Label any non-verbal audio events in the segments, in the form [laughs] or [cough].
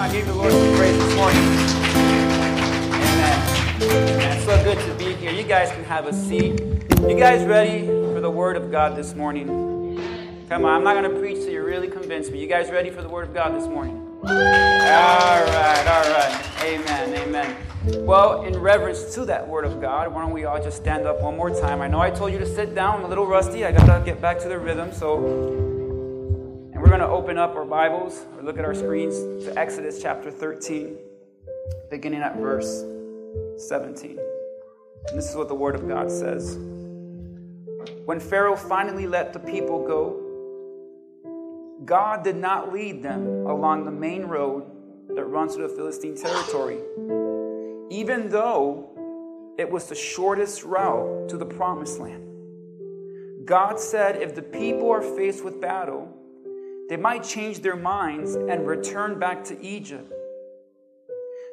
on, give the Lord some praise this morning. Amen. It's so good to be here. You guys can have a seat. You guys ready for the Word of God this morning? Come on, I'm not going to preach till you really convince me. You guys ready for the Word of God this morning? All right, all right. Amen, amen. Well, in reverence to that Word of God, why don't we all just stand up one more time? I know I told you to sit down. I'm a little rusty. I got to get back to the rhythm. So, and we're going to open up our Bibles or look at our screens to Exodus chapter 13, beginning at verse 17. And this is what the Word of God says. When Pharaoh finally let the people go, God did not lead them along the main road that runs through the Philistine territory, even though it was the shortest route to the promised land. God said if the people are faced with battle, they might change their minds and return back to Egypt.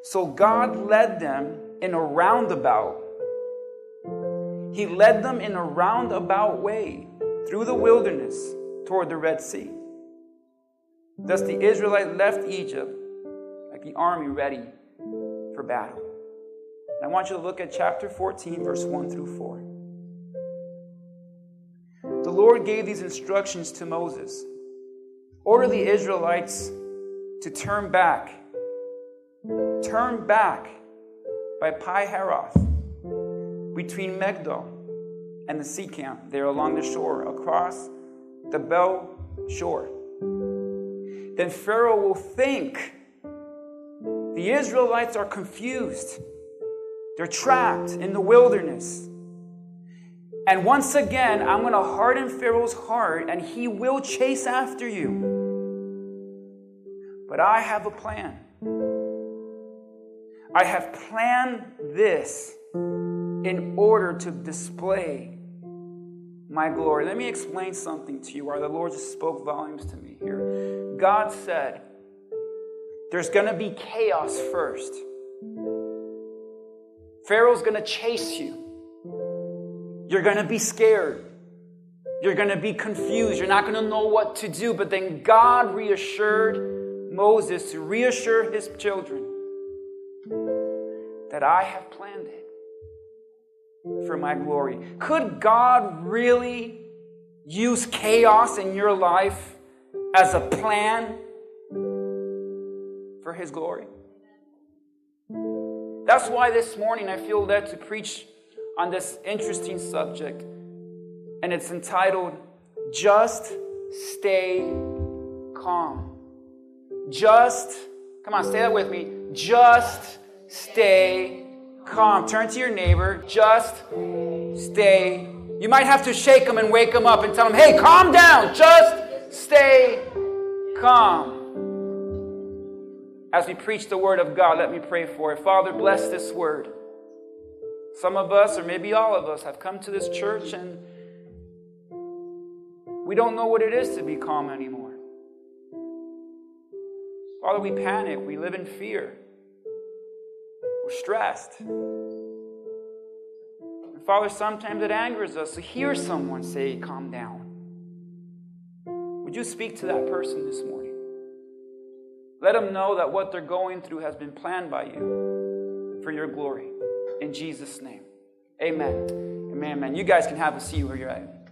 So God led them in a roundabout. He led them in a roundabout way through the wilderness toward the Red Sea. Thus the Israelites left Egypt like the army ready for battle. And I want you to look at chapter 14, verse 1 through 4. The Lord gave these instructions to Moses Order the Israelites to turn back. Turn back by Pi Haroth, between Migdol and the sea camp there along the shore, across the Bel shore. Then Pharaoh will think the Israelites are confused. They're trapped in the wilderness. And once again, I'm going to harden Pharaoh's heart and he will chase after you. But I have a plan. I have planned this in order to display my glory. Let me explain something to you where the Lord just spoke volumes to me here. God said, There's going to be chaos first. Pharaoh's going to chase you. You're going to be scared. You're going to be confused. You're not going to know what to do. But then God reassured Moses to reassure his children that I have planned it for my glory. Could God really use chaos in your life as a plan for His glory? That's why this morning I feel led to preach on this interesting subject, and it's entitled Just Stay Calm. Just, come on, say that with me. Just stay calm. Turn to your neighbor. Just stay. You might have to shake them and wake them up and tell them, hey, calm down. Just stay calm. As we preach the word of God, let me pray for it. Father, bless this word. Some of us, or maybe all of us, have come to this church and we don't know what it is to be calm anymore. Father, we panic, we live in fear. We're stressed. And Father, sometimes it angers us to hear someone say, Calm down. Would you speak to that person this morning? Let them know that what they're going through has been planned by you for your glory. In Jesus' name. Amen. Amen, amen. You guys can have a seat where you're at.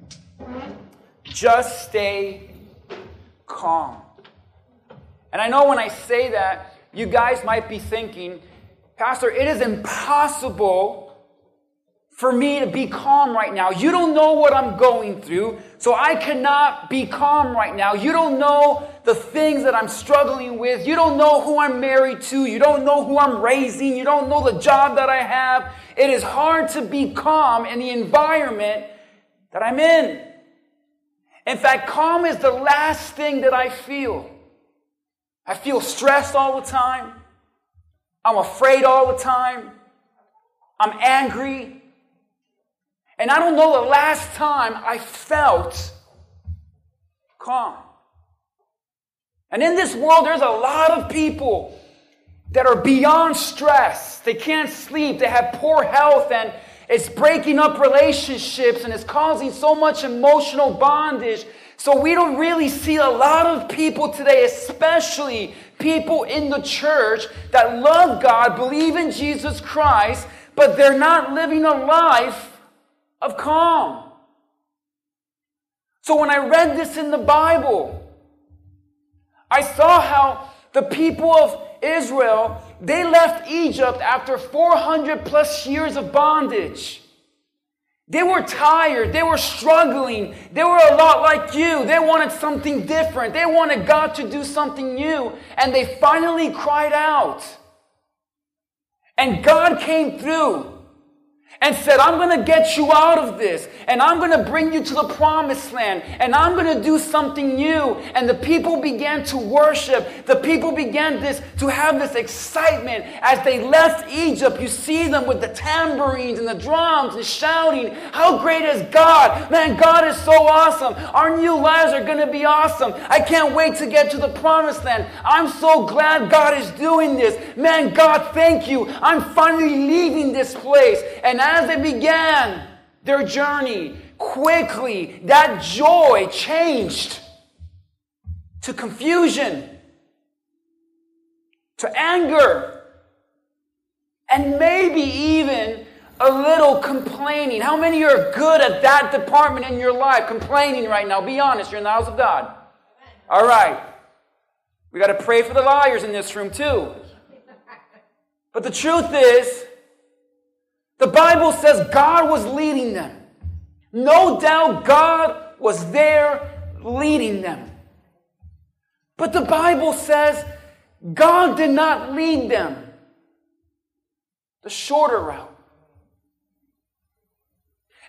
Just stay calm. And I know when I say that, you guys might be thinking, Pastor, it is impossible for me to be calm right now. You don't know what I'm going through, so I cannot be calm right now. You don't know the things that I'm struggling with. You don't know who I'm married to. You don't know who I'm raising. You don't know the job that I have. It is hard to be calm in the environment that I'm in. In fact, calm is the last thing that I feel. I feel stressed all the time. I'm afraid all the time. I'm angry. And I don't know the last time I felt calm. And in this world, there's a lot of people that are beyond stress. They can't sleep, they have poor health, and it's breaking up relationships and it's causing so much emotional bondage So we don't really see a lot of people today, especially people in the church that love God, believe in Jesus Christ, but they're not living a life of calm. So when I read this in the Bible, I saw how the people of Israel, they left Egypt after 400 plus years of bondage. They were tired. They were struggling. They were a lot like you. They wanted something different. They wanted God to do something new. And they finally cried out. And God came through and said, I'm going to get you out of this and I'm going to bring you to the promised land and I'm going to do something new. And the people began to worship. The people began this to have this excitement as they left Egypt. You see them with the tambourines and the drums and shouting, How great is God? Man, God is so awesome. Our new lives are going to be awesome. I can't wait to get to the promised land. I'm so glad God is doing this. Man, God, thank you. I'm finally leaving this place. And as they began their journey, quickly that joy changed to confusion, to anger, and maybe even a little complaining. How many are good at that department in your life? Complaining right now. Be honest, you're in the house of God. All right. We got to pray for the liars in this room too. But the truth is, the Bible says God was leading them. No doubt God was there leading them. But the Bible says God did not lead them the shorter route.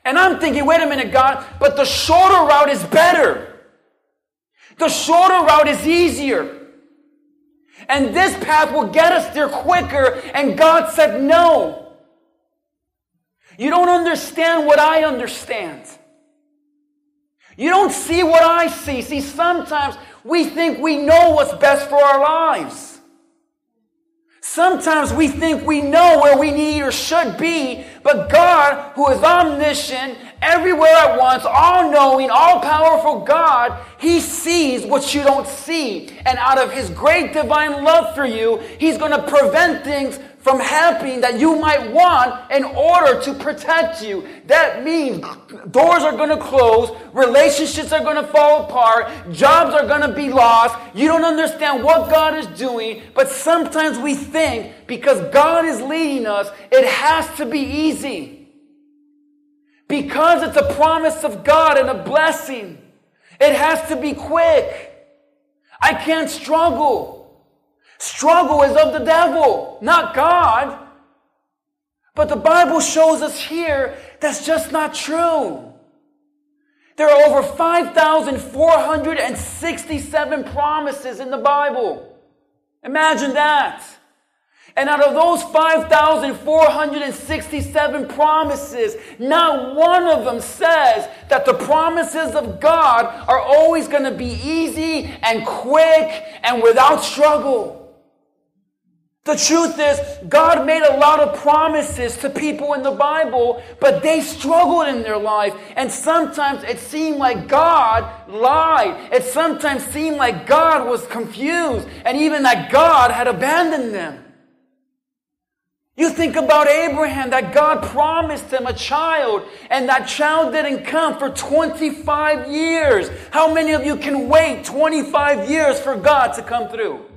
And I'm thinking, wait a minute, God, but the shorter route is better. The shorter route is easier. And this path will get us there quicker. And God said, no. You don't understand what I understand. You don't see what I see. See, sometimes we think we know what's best for our lives. Sometimes we think we know where we need or should be, but God, who is omniscient, everywhere at once, all knowing, all powerful God, He sees what you don't see. And out of His great divine love for you, He's going to prevent things from happening that you might want in order to protect you. That means doors are going to close, relationships are going to fall apart, jobs are going to be lost. You don't understand what God is doing, but sometimes we think because God is leading us, it has to be easy. Because it's a promise of God and a blessing, it has to be quick. I can't struggle. Struggle is of the devil, not God. But the Bible shows us here that's just not true. There are over 5,467 promises in the Bible. Imagine that. And out of those 5,467 promises, not one of them says that the promises of God are always going to be easy and quick and without struggle. The truth is, God made a lot of promises to people in the Bible, but they struggled in their life. And sometimes it seemed like God lied. It sometimes seemed like God was confused, and even that God had abandoned them. You think about Abraham, that God promised him a child, and that child didn't come for 25 years. How many of you can wait 25 years for God to come through?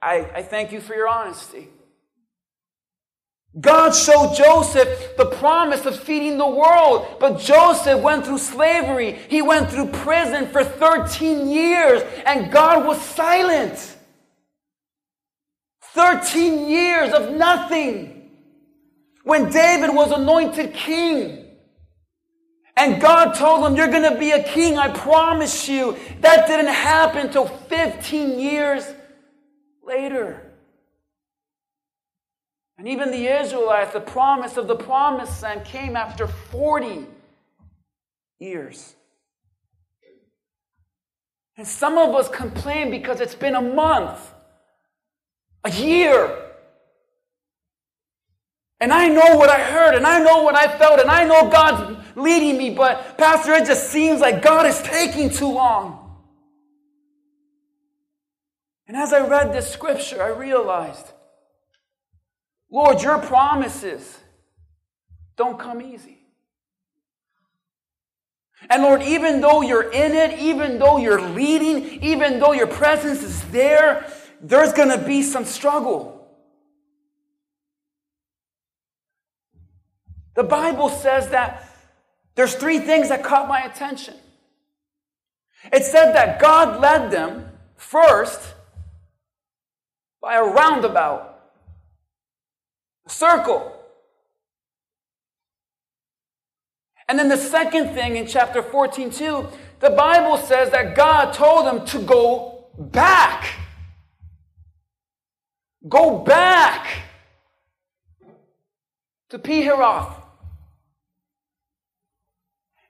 I, I thank you for your honesty. God showed Joseph the promise of feeding the world, but Joseph went through slavery. He went through prison for 13 years, and God was silent. 13 years of nothing. When David was anointed king, and God told him, You're going to be a king, I promise you. That didn't happen until 15 years later. And even the Israelites, the promise of the promised land came after 40 years. And some of us complain because it's been a month, a year. And I know what I heard, and I know what I felt, and I know God's leading me, but Pastor, it just seems like God is taking too long. And as I read this scripture, I realized, Lord, your promises don't come easy. And Lord, even though you're in it, even though you're leading, even though your presence is there, there's going to be some struggle. The Bible says that there's three things that caught my attention. It said that God led them first by a roundabout, a circle. And then the second thing in chapter 14, 2, the Bible says that God told them to go back. Go back to Pihahiroth.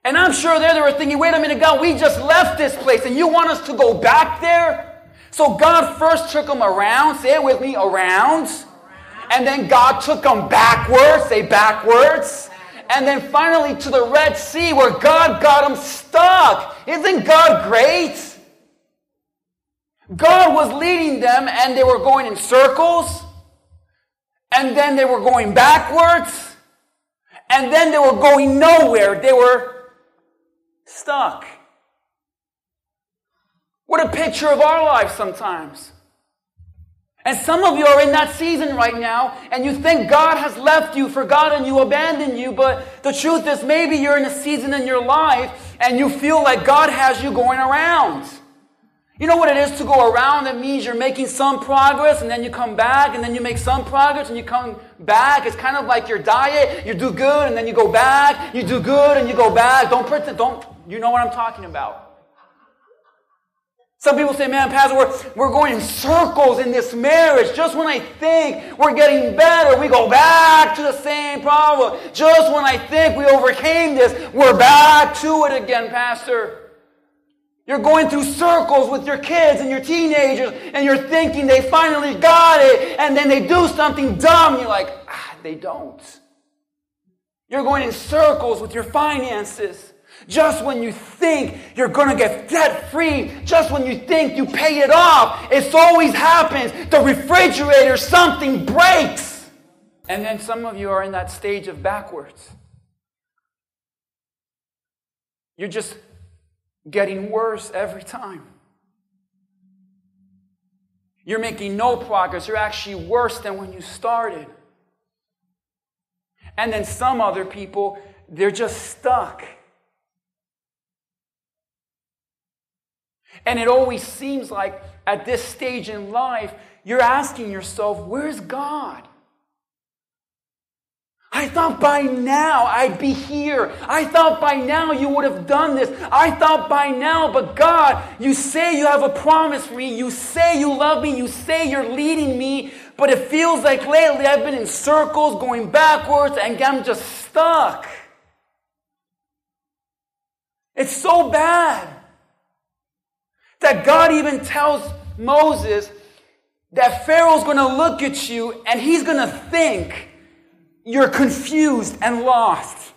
And I'm sure there they were thinking, wait a minute, God, we just left this place and you want us to go back there? So God first took them around, say it with me, around. And then God took them backwards, say backwards. And then finally to the Red Sea where God got them stuck. Isn't God great? God was leading them and they were going in circles. And then they were going backwards. And then they were going nowhere. They were stuck. What a picture of our life sometimes. And some of you are in that season right now, and you think God has left you, forgotten you, abandoned you, but the truth is maybe you're in a season in your life and you feel like God has you going around. You know what it is to go around? It means you're making some progress and then you come back and then you make some progress and you come back. It's kind of like your diet. You do good and then you go back. You do good and you go back. Don't pretend, don't, you know what I'm talking about. Some people say, man, Pastor, we're, we're going in circles in this marriage. Just when I think we're getting better, we go back to the same problem. Just when I think we overcame this, we're back to it again, Pastor. You're going through circles with your kids and your teenagers, and you're thinking they finally got it, and then they do something dumb. You're like, ah, they don't. You're going in circles with your finances. Just when you think you're going to get debt free, just when you think you pay it off, it always happens. The refrigerator, something breaks. And then some of you are in that stage of backwards. You're just getting worse every time. You're making no progress. You're actually worse than when you started. And then some other people, they're just stuck. And it always seems like at this stage in life, you're asking yourself, where's God? I thought by now I'd be here. I thought by now you would have done this. I thought by now, but God, you say you have a promise for me. You say you love me. You say you're leading me. But it feels like lately I've been in circles going backwards and I'm just stuck. It's so bad that God even tells Moses that Pharaoh's going to look at you and he's going to think you're confused and lost.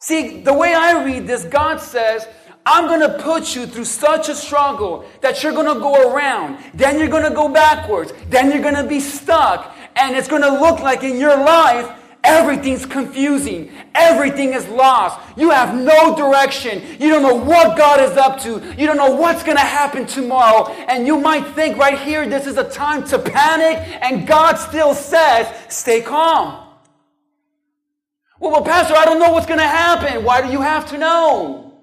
See, the way I read this, God says, I'm going to put you through such a struggle that you're going to go around. Then you're going to go backwards. Then you're going to be stuck. And it's going to look like in your life, Everything's confusing. Everything is lost. You have no direction. You don't know what God is up to. You don't know what's going to happen tomorrow. And you might think right here, this is a time to panic. And God still says, stay calm. Well, well, Pastor, I don't know what's going to happen. Why do you have to know?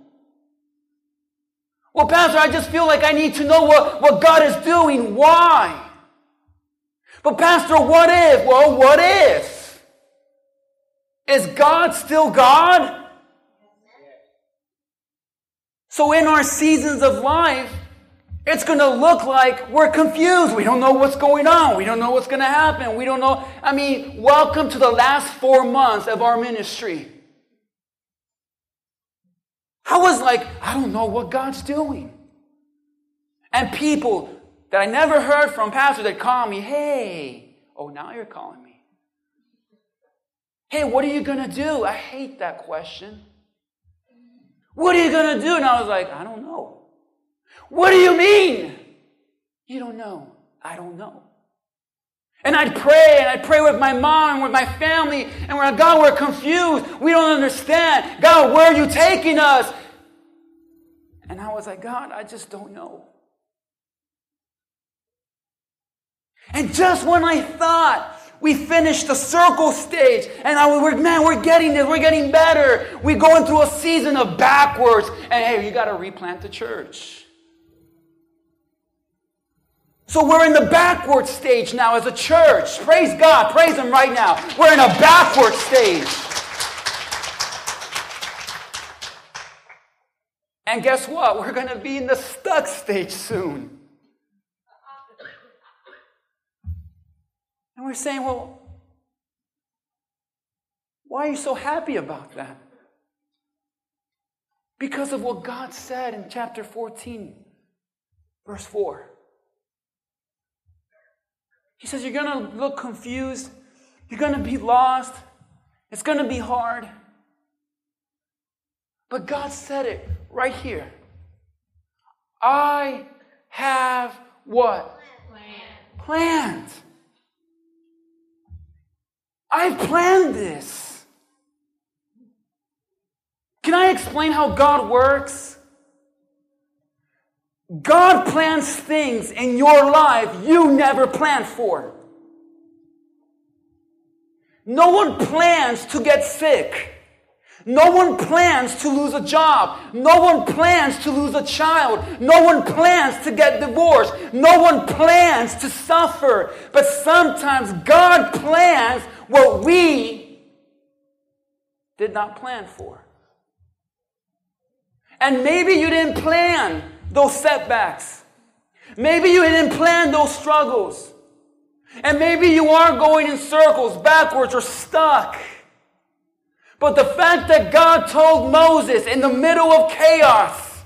Well, Pastor, I just feel like I need to know what, what God is doing. Why? But, Pastor, what if? Well, what if? Is God still God? So, in our seasons of life, it's going to look like we're confused. We don't know what's going on. We don't know what's going to happen. We don't know. I mean, welcome to the last four months of our ministry. I was like, I don't know what God's doing. And people that I never heard from, pastors that call me, hey, Oh, now you're calling me. Hey, what are you going to do? I hate that question. What are you going to do? And I was like, I don't know. What do you mean? You don't know. I don't know. And I'd pray, and I'd pray with my mom and with my family, and we're like, God, we're confused. We don't understand. God, where are you taking us? And I was like, God, I just don't know. And just when I thought we finished the circle stage, and I was, like, man, we're getting this, we're getting better. We're going through a season of backwards, and hey, you got to replant the church. So we're in the backward stage now as a church. Praise God. Praise Him right now. We're in a backward stage. And guess what? We're going to be in the stuck stage soon. And we're saying, well, why are you so happy about that? Because of what God said in chapter 14, verse 4. He says, You're going to look confused. You're going to be lost. It's going to be hard. But God said it right here. I have what? Planned. Planned. I've planned this. Can I explain how God works? God plans things in your life you never planned for. No one plans to get sick. No one plans to lose a job. No one plans to lose a child. No one plans to get divorced. No one plans to suffer. But sometimes God plans what we did not plan for. And maybe you didn't plan those setbacks. Maybe you didn't plan those struggles. And maybe you are going in circles, backwards, or stuck. But the fact that God told Moses in the middle of chaos,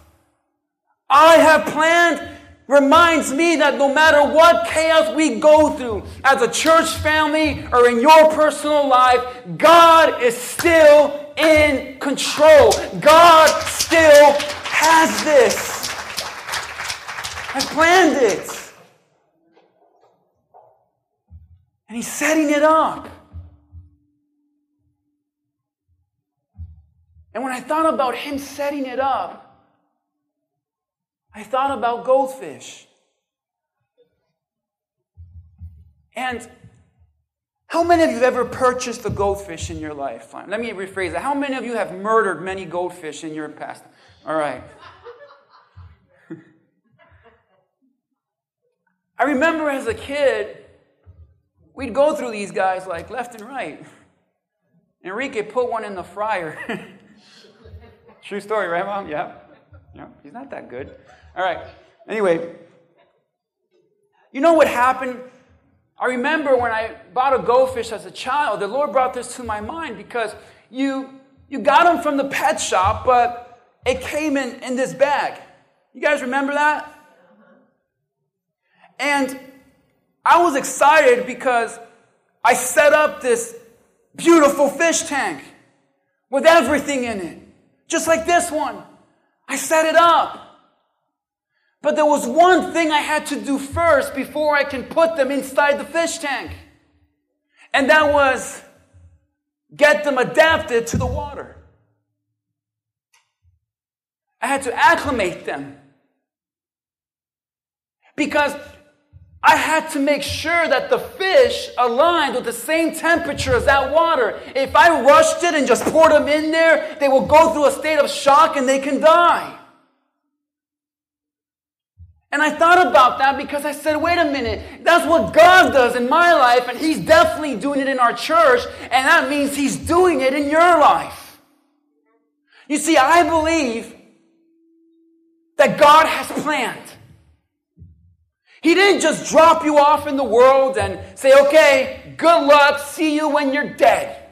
I have planned, reminds me that no matter what chaos we go through as a church family or in your personal life, God is still in control. God still has this. I planned it. And he's setting it up. And when I thought about him setting it up, I thought about goldfish. And how many of you have ever purchased a goldfish in your life? Let me rephrase that. How many of you have murdered many goldfish in your past? All right. [laughs] I remember as a kid, we'd go through these guys like left and right. Enrique put one in the fryer. [laughs] True story, right, Mom? Yeah. Yeah, he's not that good. All right. Anyway, you know what happened? I remember when I bought a goldfish as a child, the Lord brought this to my mind because you you got them from the pet shop, but it came in, in this bag. You guys remember that? And I was excited because I set up this beautiful fish tank with everything in it, just like this one. I set it up. But there was one thing I had to do first before I can put them inside the fish tank. And that was get them adapted to the water. I had to acclimate them. Because I had to make sure that the fish aligned with the same temperature as that water. If I rushed it and just poured them in there, they will go through a state of shock and they can die. And I thought about that because I said, wait a minute, that's what God does in my life, and He's definitely doing it in our church, and that means He's doing it in your life. You see, I believe that God has planned. He didn't just drop you off in the world and say, okay, good luck, see you when you're dead.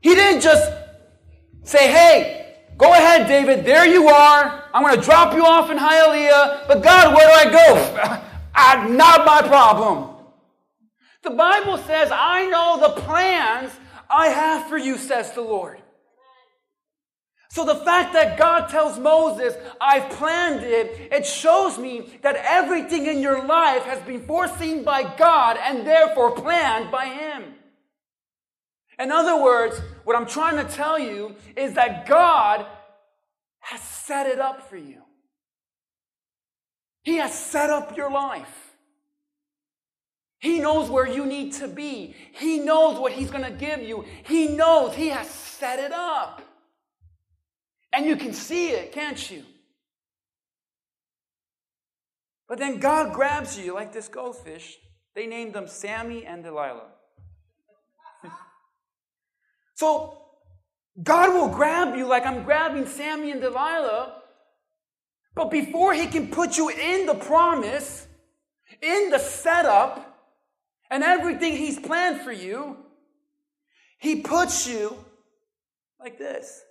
He didn't just say, hey, go ahead, David, there you are. I'm going to drop you off in Hialeah, but God, where do I go? uh, [laughs] not my problem. The Bible says, I know the plans I have for you, says the Lord. So the fact that God tells Moses, I've planned it, it shows me that everything in your life has been foreseen by God and therefore planned by Him. In other words, what I'm trying to tell you is that God has set it up for you. He has set up your life. He knows where you need to be. He knows what He's going to give you. He knows He has set it up. And you can see it, can't you? But then God grabs you like this goldfish. They named them Sammy and Delilah. [laughs] so God will grab you like I'm grabbing Sammy and Delilah. But before He can put you in the promise, in the setup, and everything He's planned for you, He puts you like this.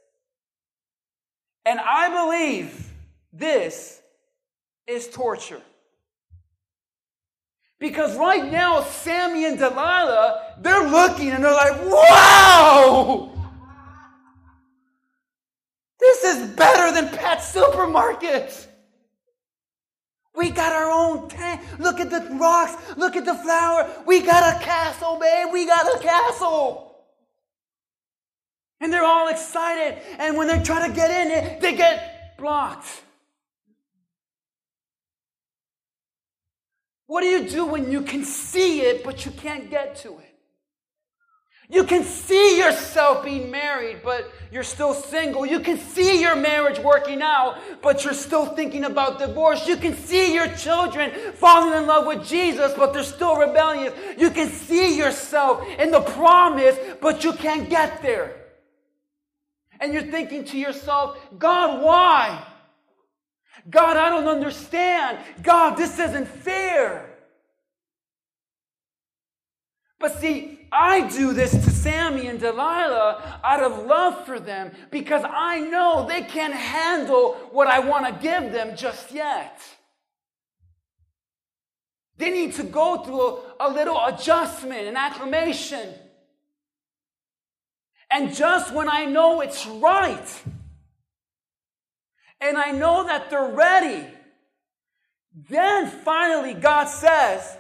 And I believe this is torture. Because right now, Sammy and Delilah, they're looking and they're like, wow! This is better than Pet Supermarket. We got our own tank. Look at the rocks. Look at the flower. We got a castle, babe. We got a castle. And they're all excited. And when they try to get in it, they get blocked. What do you do when you can see it, but you can't get to it? You can see yourself being married, but you're still single. You can see your marriage working out, but you're still thinking about divorce. You can see your children falling in love with Jesus, but they're still rebellious. You can see yourself in the promise, but you can't get there. And you're thinking to yourself, God, why? God, I don't understand. God, this isn't fair. But see, I do this to Sammy and Delilah out of love for them because I know they can't handle what I want to give them just yet. They need to go through a, little adjustment and acclimation. And just when I know it's right, and I know that they're ready, then finally God says,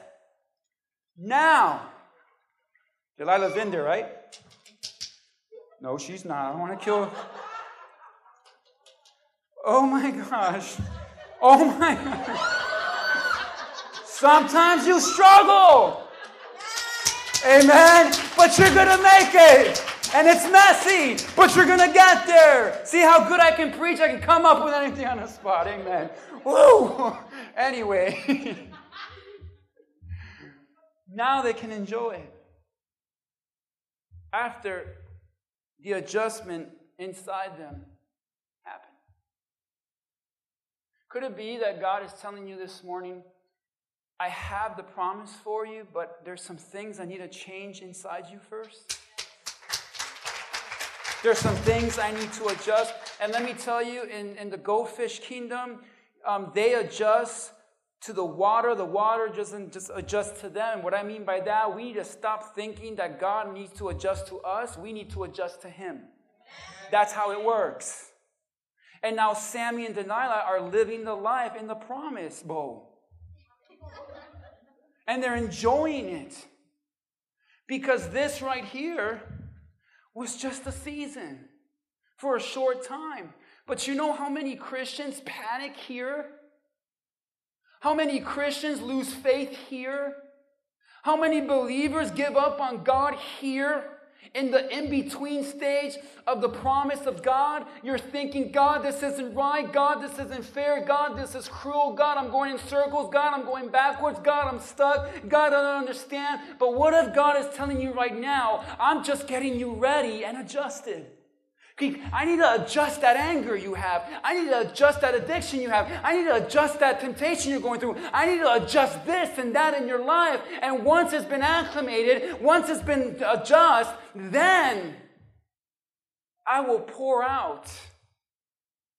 Now, Delilah's in there, right? No, she's not. I don't want to kill her. Oh my gosh. Oh my gosh. Sometimes you struggle. Amen. But you're going to make it. And it's messy, but you're going to get there. See how good I can preach? I can come up with anything on the spot. Amen. Woo. [laughs] Anyway. [laughs] now they can enjoy it after the adjustment inside them happened. Could it be that God is telling you this morning, I have the promise for you, but there's some things I need to change inside you first? There's some things I need to adjust. And let me tell you, in, in the goldfish kingdom, um, they adjust to the water, the water doesn't just adjust to them. What I mean by that, we need to stop thinking that God needs to adjust to us. We need to adjust to Him. That's how it works. And now Sammy and Delilah are living the life in the promise bowl. And they're enjoying it. Because this right here was just a season for a short time. But you know how many Christians panic here? How many Christians lose faith here? How many believers give up on God here? In the in between stage of the promise of God, you're thinking, God, this isn't right. God, this isn't fair. God, this is cruel. God, I'm going in circles. God, I'm going backwards. God, I'm stuck. God, I don't understand. But what if God is telling you right now, I'm just getting you ready and adjusted? I need to adjust that anger you have. I need to adjust that addiction you have. I need to adjust that temptation you're going through. I need to adjust this and that in your life. And once it's been acclimated, once it's been adjusted, then I will pour out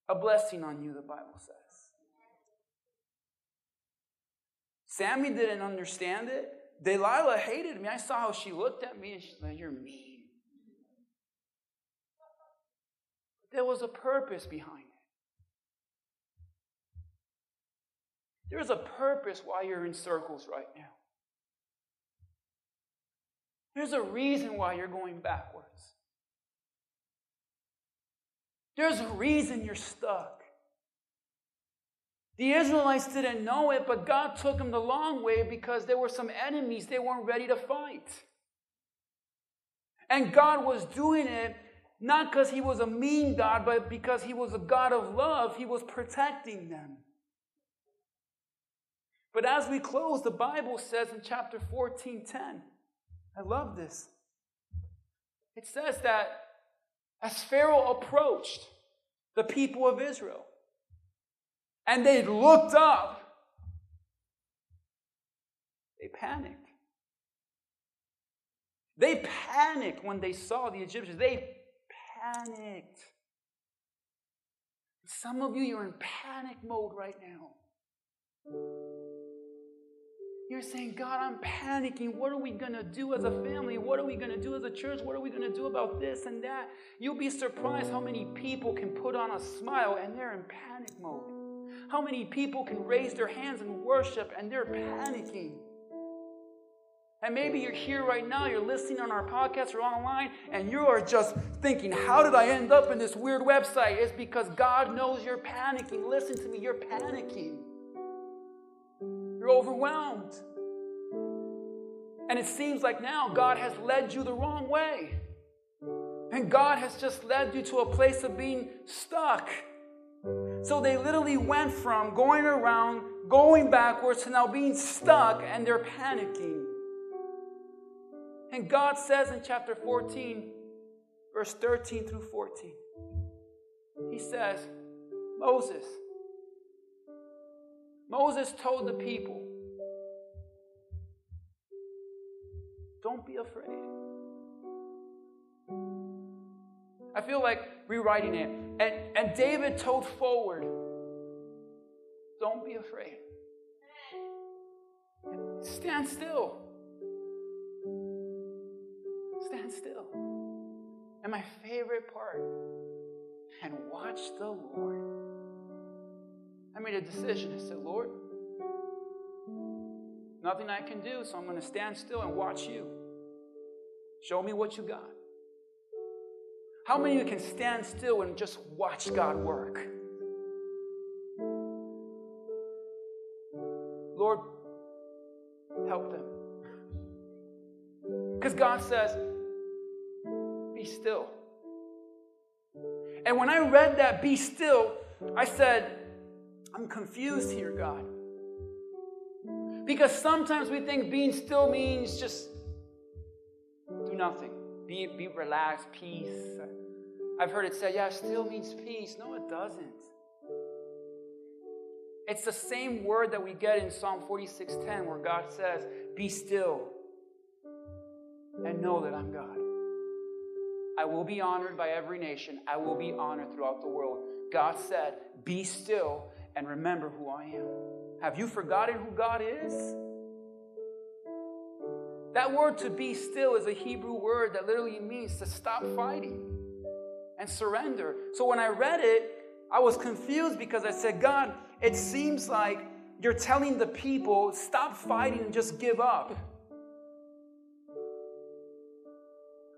a blessing on you, the Bible says. Sammy didn't understand it. Delilah hated me. I saw how she looked at me and she's like, You're mean. There was a purpose behind it. There's a purpose why you're in circles right now. There's a reason why you're going backwards. There's a reason you're stuck. The Israelites didn't know it, but God took them the long way because there were some enemies they weren't ready to fight. And God was doing it not because He was a mean God, but because He was a God of love. He was protecting them. But as we close, the Bible says in chapter 14 10, I love this. It says that as Pharaoh approached the people of Israel, and they looked up, they panicked. They panicked when they saw the Egyptians. They Some of you, you're in panic mode right now. You're saying, God, I'm panicking. What are we going to do as a family? What are we going to do as a church? What are we going to do about this and that? You'll be surprised how many people can put on a smile and they're in panic mode. How many people can raise their hands and worship and they're panicking? And maybe you're here right now, you're listening on our podcast or online, and you are just thinking, How did I end up in this weird website? It's because God knows you're panicking. Listen to me, you're panicking. You're overwhelmed. And it seems like now God has led you the wrong way. And God has just led you to a place of being stuck. So they literally went from going around, going backwards, to now being stuck, and they're panicking. And God says in chapter 14, verse 13 through 14, He says, Moses, Moses told the people, Don't be afraid. I feel like rewriting it. And, and David told forward, Don't be afraid. Stand still. Still. And my favorite part, and watch the Lord. I made a decision. I said, Lord, nothing I can do, so I'm going to stand still and watch you. Show me what you got. How many of you can stand still and just watch God work? Lord, help them. Because God says, still. And when I read that, be still, I said, I'm confused here, God. Because sometimes we think being still means just do nothing. Be, be relaxed, peace. I've heard it said, yeah, still means peace. No, it doesn't. It's the same word that we get in Psalm 46:10 where God says, "Be still and know that I'm God. I will be honored by every nation. I will be honored throughout the world." God said, "Be still and remember who I am." Have you forgotten who God is? That word to be still is a Hebrew word that literally means to stop fighting and surrender. So when I read it, I was confused because I said, God, it seems like you're telling the people, stop fighting and just give up.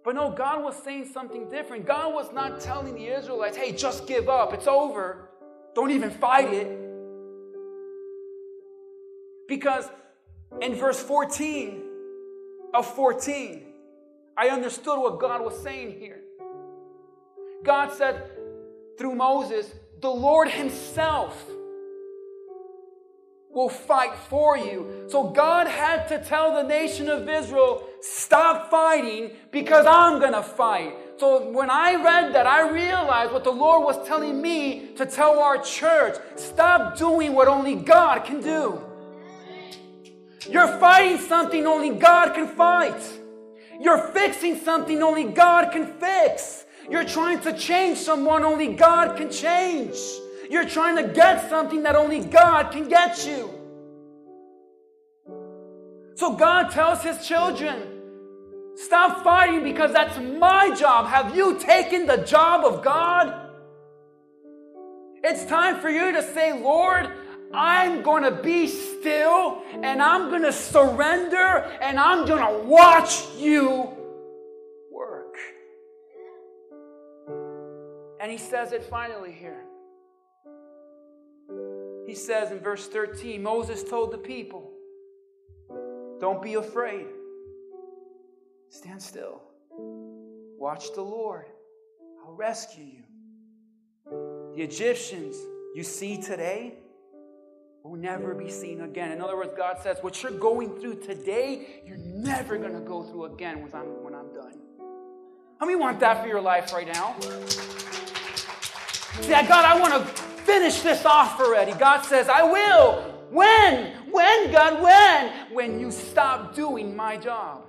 But no, God was saying something different. God was not telling the Israelites, hey, just give up, it's over. Don't even fight it. Because in verse 14, of 14, I understood what God was saying here. God said through Moses, the Lord Himself will fight for you. So God had to tell the nation of Israel, stop fighting because I'm going to fight. So when I read that, I realized what the Lord was telling me to tell our church stop doing what only God can do. You're fighting something only God can fight. You're fixing something only God can fix. You're trying to change someone only God can change. You're trying to get something that only God can get you. So God tells his children, stop fighting because that's my job. Have you taken the job of God? It's time for you to say, Lord, I'm going to be still and I'm going to surrender and I'm going to watch you work. And he says it finally here. He says in verse 13 Moses told the people, Don't be afraid, stand still, watch the Lord, I'll rescue you. The Egyptians you see today will never be seen again. In other words, God says, What you're going through today, you're never going to go through again when I'm, when I'm done. How many want that for your life right now? Yeah, God, I want to finish this off already. God says, I will. When? When, God, when? When you stop doing my job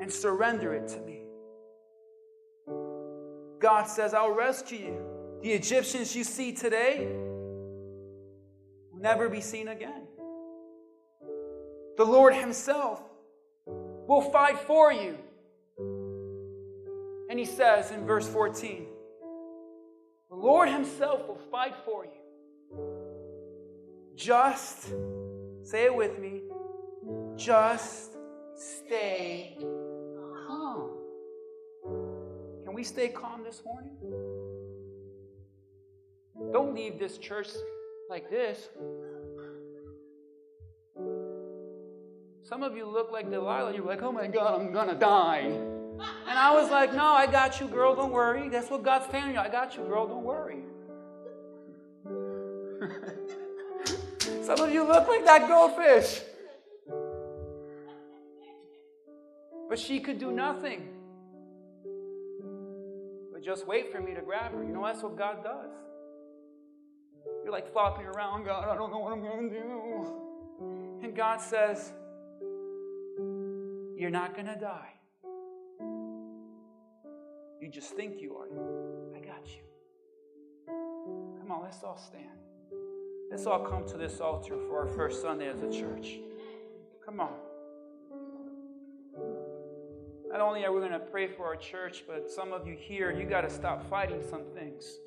and surrender it to me. God says, I'll rescue you. The Egyptians you see today will never be seen again. The Lord Himself will fight for you. And He says in verse 14, the Lord Himself will fight for you. Just, say it with me, just stay calm. Can we stay calm this morning? Don't leave this church like this. Some of you look like Delilah. You're like, oh my God, I'm gonna die. And I was like, no, I got you, girl, don't worry. That's what God's telling you. I got you, girl, don't worry. [laughs] Some of you look like that goldfish. But she could do nothing. But just wait for me to grab her. You know, that's what God does. You're like flopping around, God, I don't know what I'm going to do. And God says, You're not going to die. You just think you are. I got you. Come on, let's all stand. Let's all come to this altar for our first Sunday as a church. Come on. Not only are we going to pray for our church, but some of you here, you got to stop fighting some things.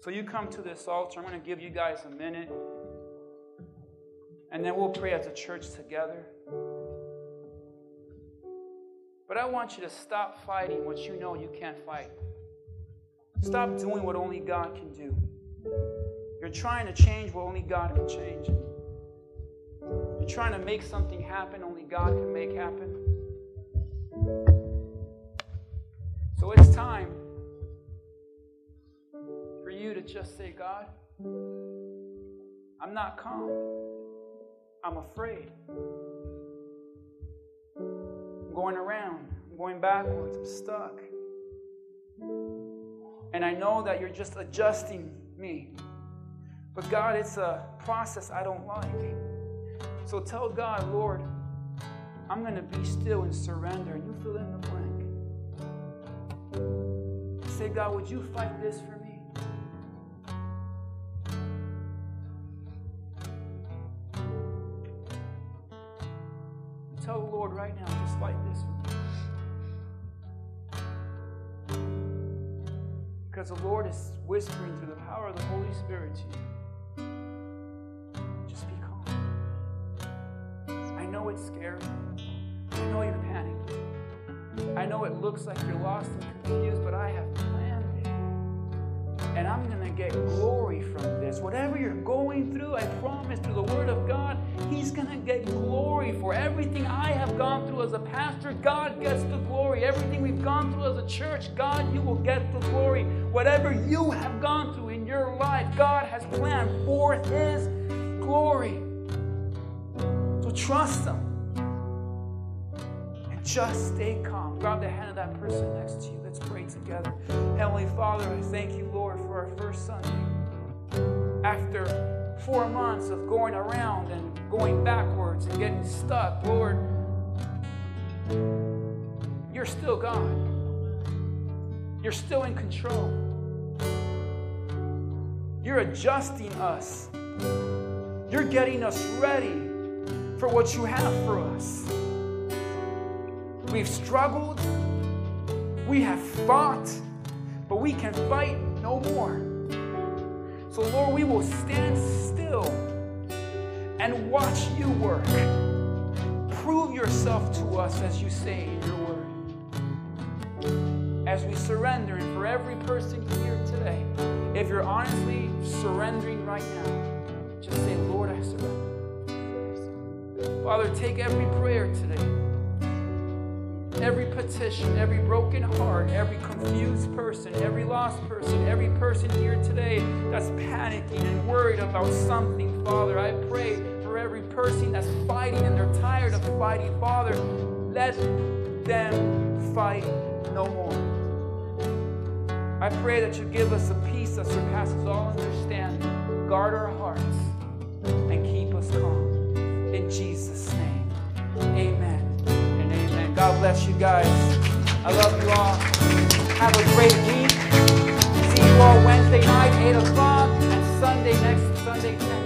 So you come to this altar. I'm going to give you guys a minute. And then we'll pray as a church together. But I want you to stop fighting what you know you can't fight. Stop doing what only God can do. You're trying to change what only God can change. You're trying to make something happen only God can make happen. So it's time for you to just say, God, I'm not calm. I'm afraid going around, I'm going backwards, I'm stuck. And I know that you're just adjusting me. But God, it's a process I don't like. So tell God, Lord, I'm going to be still and surrender. And You fill in the blank. Say, God, would you fight this for me? Right now, just like this me. Because the Lord is whispering through the power of the Holy Spirit to you. Just be calm. I know it's scary. I know you're panicking. I know it looks like you're lost and confused, but I have and I'm going to get glory from this. Whatever you're going through, I promise through the Word of God, He's going to get glory for everything I have gone through as a pastor. God gets the glory. Everything we've gone through as a church, God, you will get the glory. Whatever you have gone through in your life, God has planned for His glory. So trust Him and just stay calm. Grab the hand of that person next to you. Let's pray together. Heavenly Father, I thank you, Lord, for our first Sunday. After four months of going around and going backwards and getting stuck, Lord, you're still God. You're still in control. You're adjusting us. You're getting us ready for what you have for us. We've struggled, we have fought, but we can fight no more. So, Lord, we will stand still and watch you work. Prove yourself to us as you say in your word. As we surrender, and for every person here today, if you're honestly surrendering right now, just say, Lord, I surrender. Father, take every prayer today, every petition, every broken heart, every confused person, every lost person, every person here today that's panicking and worried about something, Father. I pray for every person that's fighting and they're tired of fighting. Father, let them fight no more. I pray that you give us a peace that surpasses all understanding. Guard our hearts and keep us calm. In Jesus' name, amen. God bless you guys. I love you all. Have a great week. See you all Wednesday night, 8 o'clock, and Sunday next Sunday, 10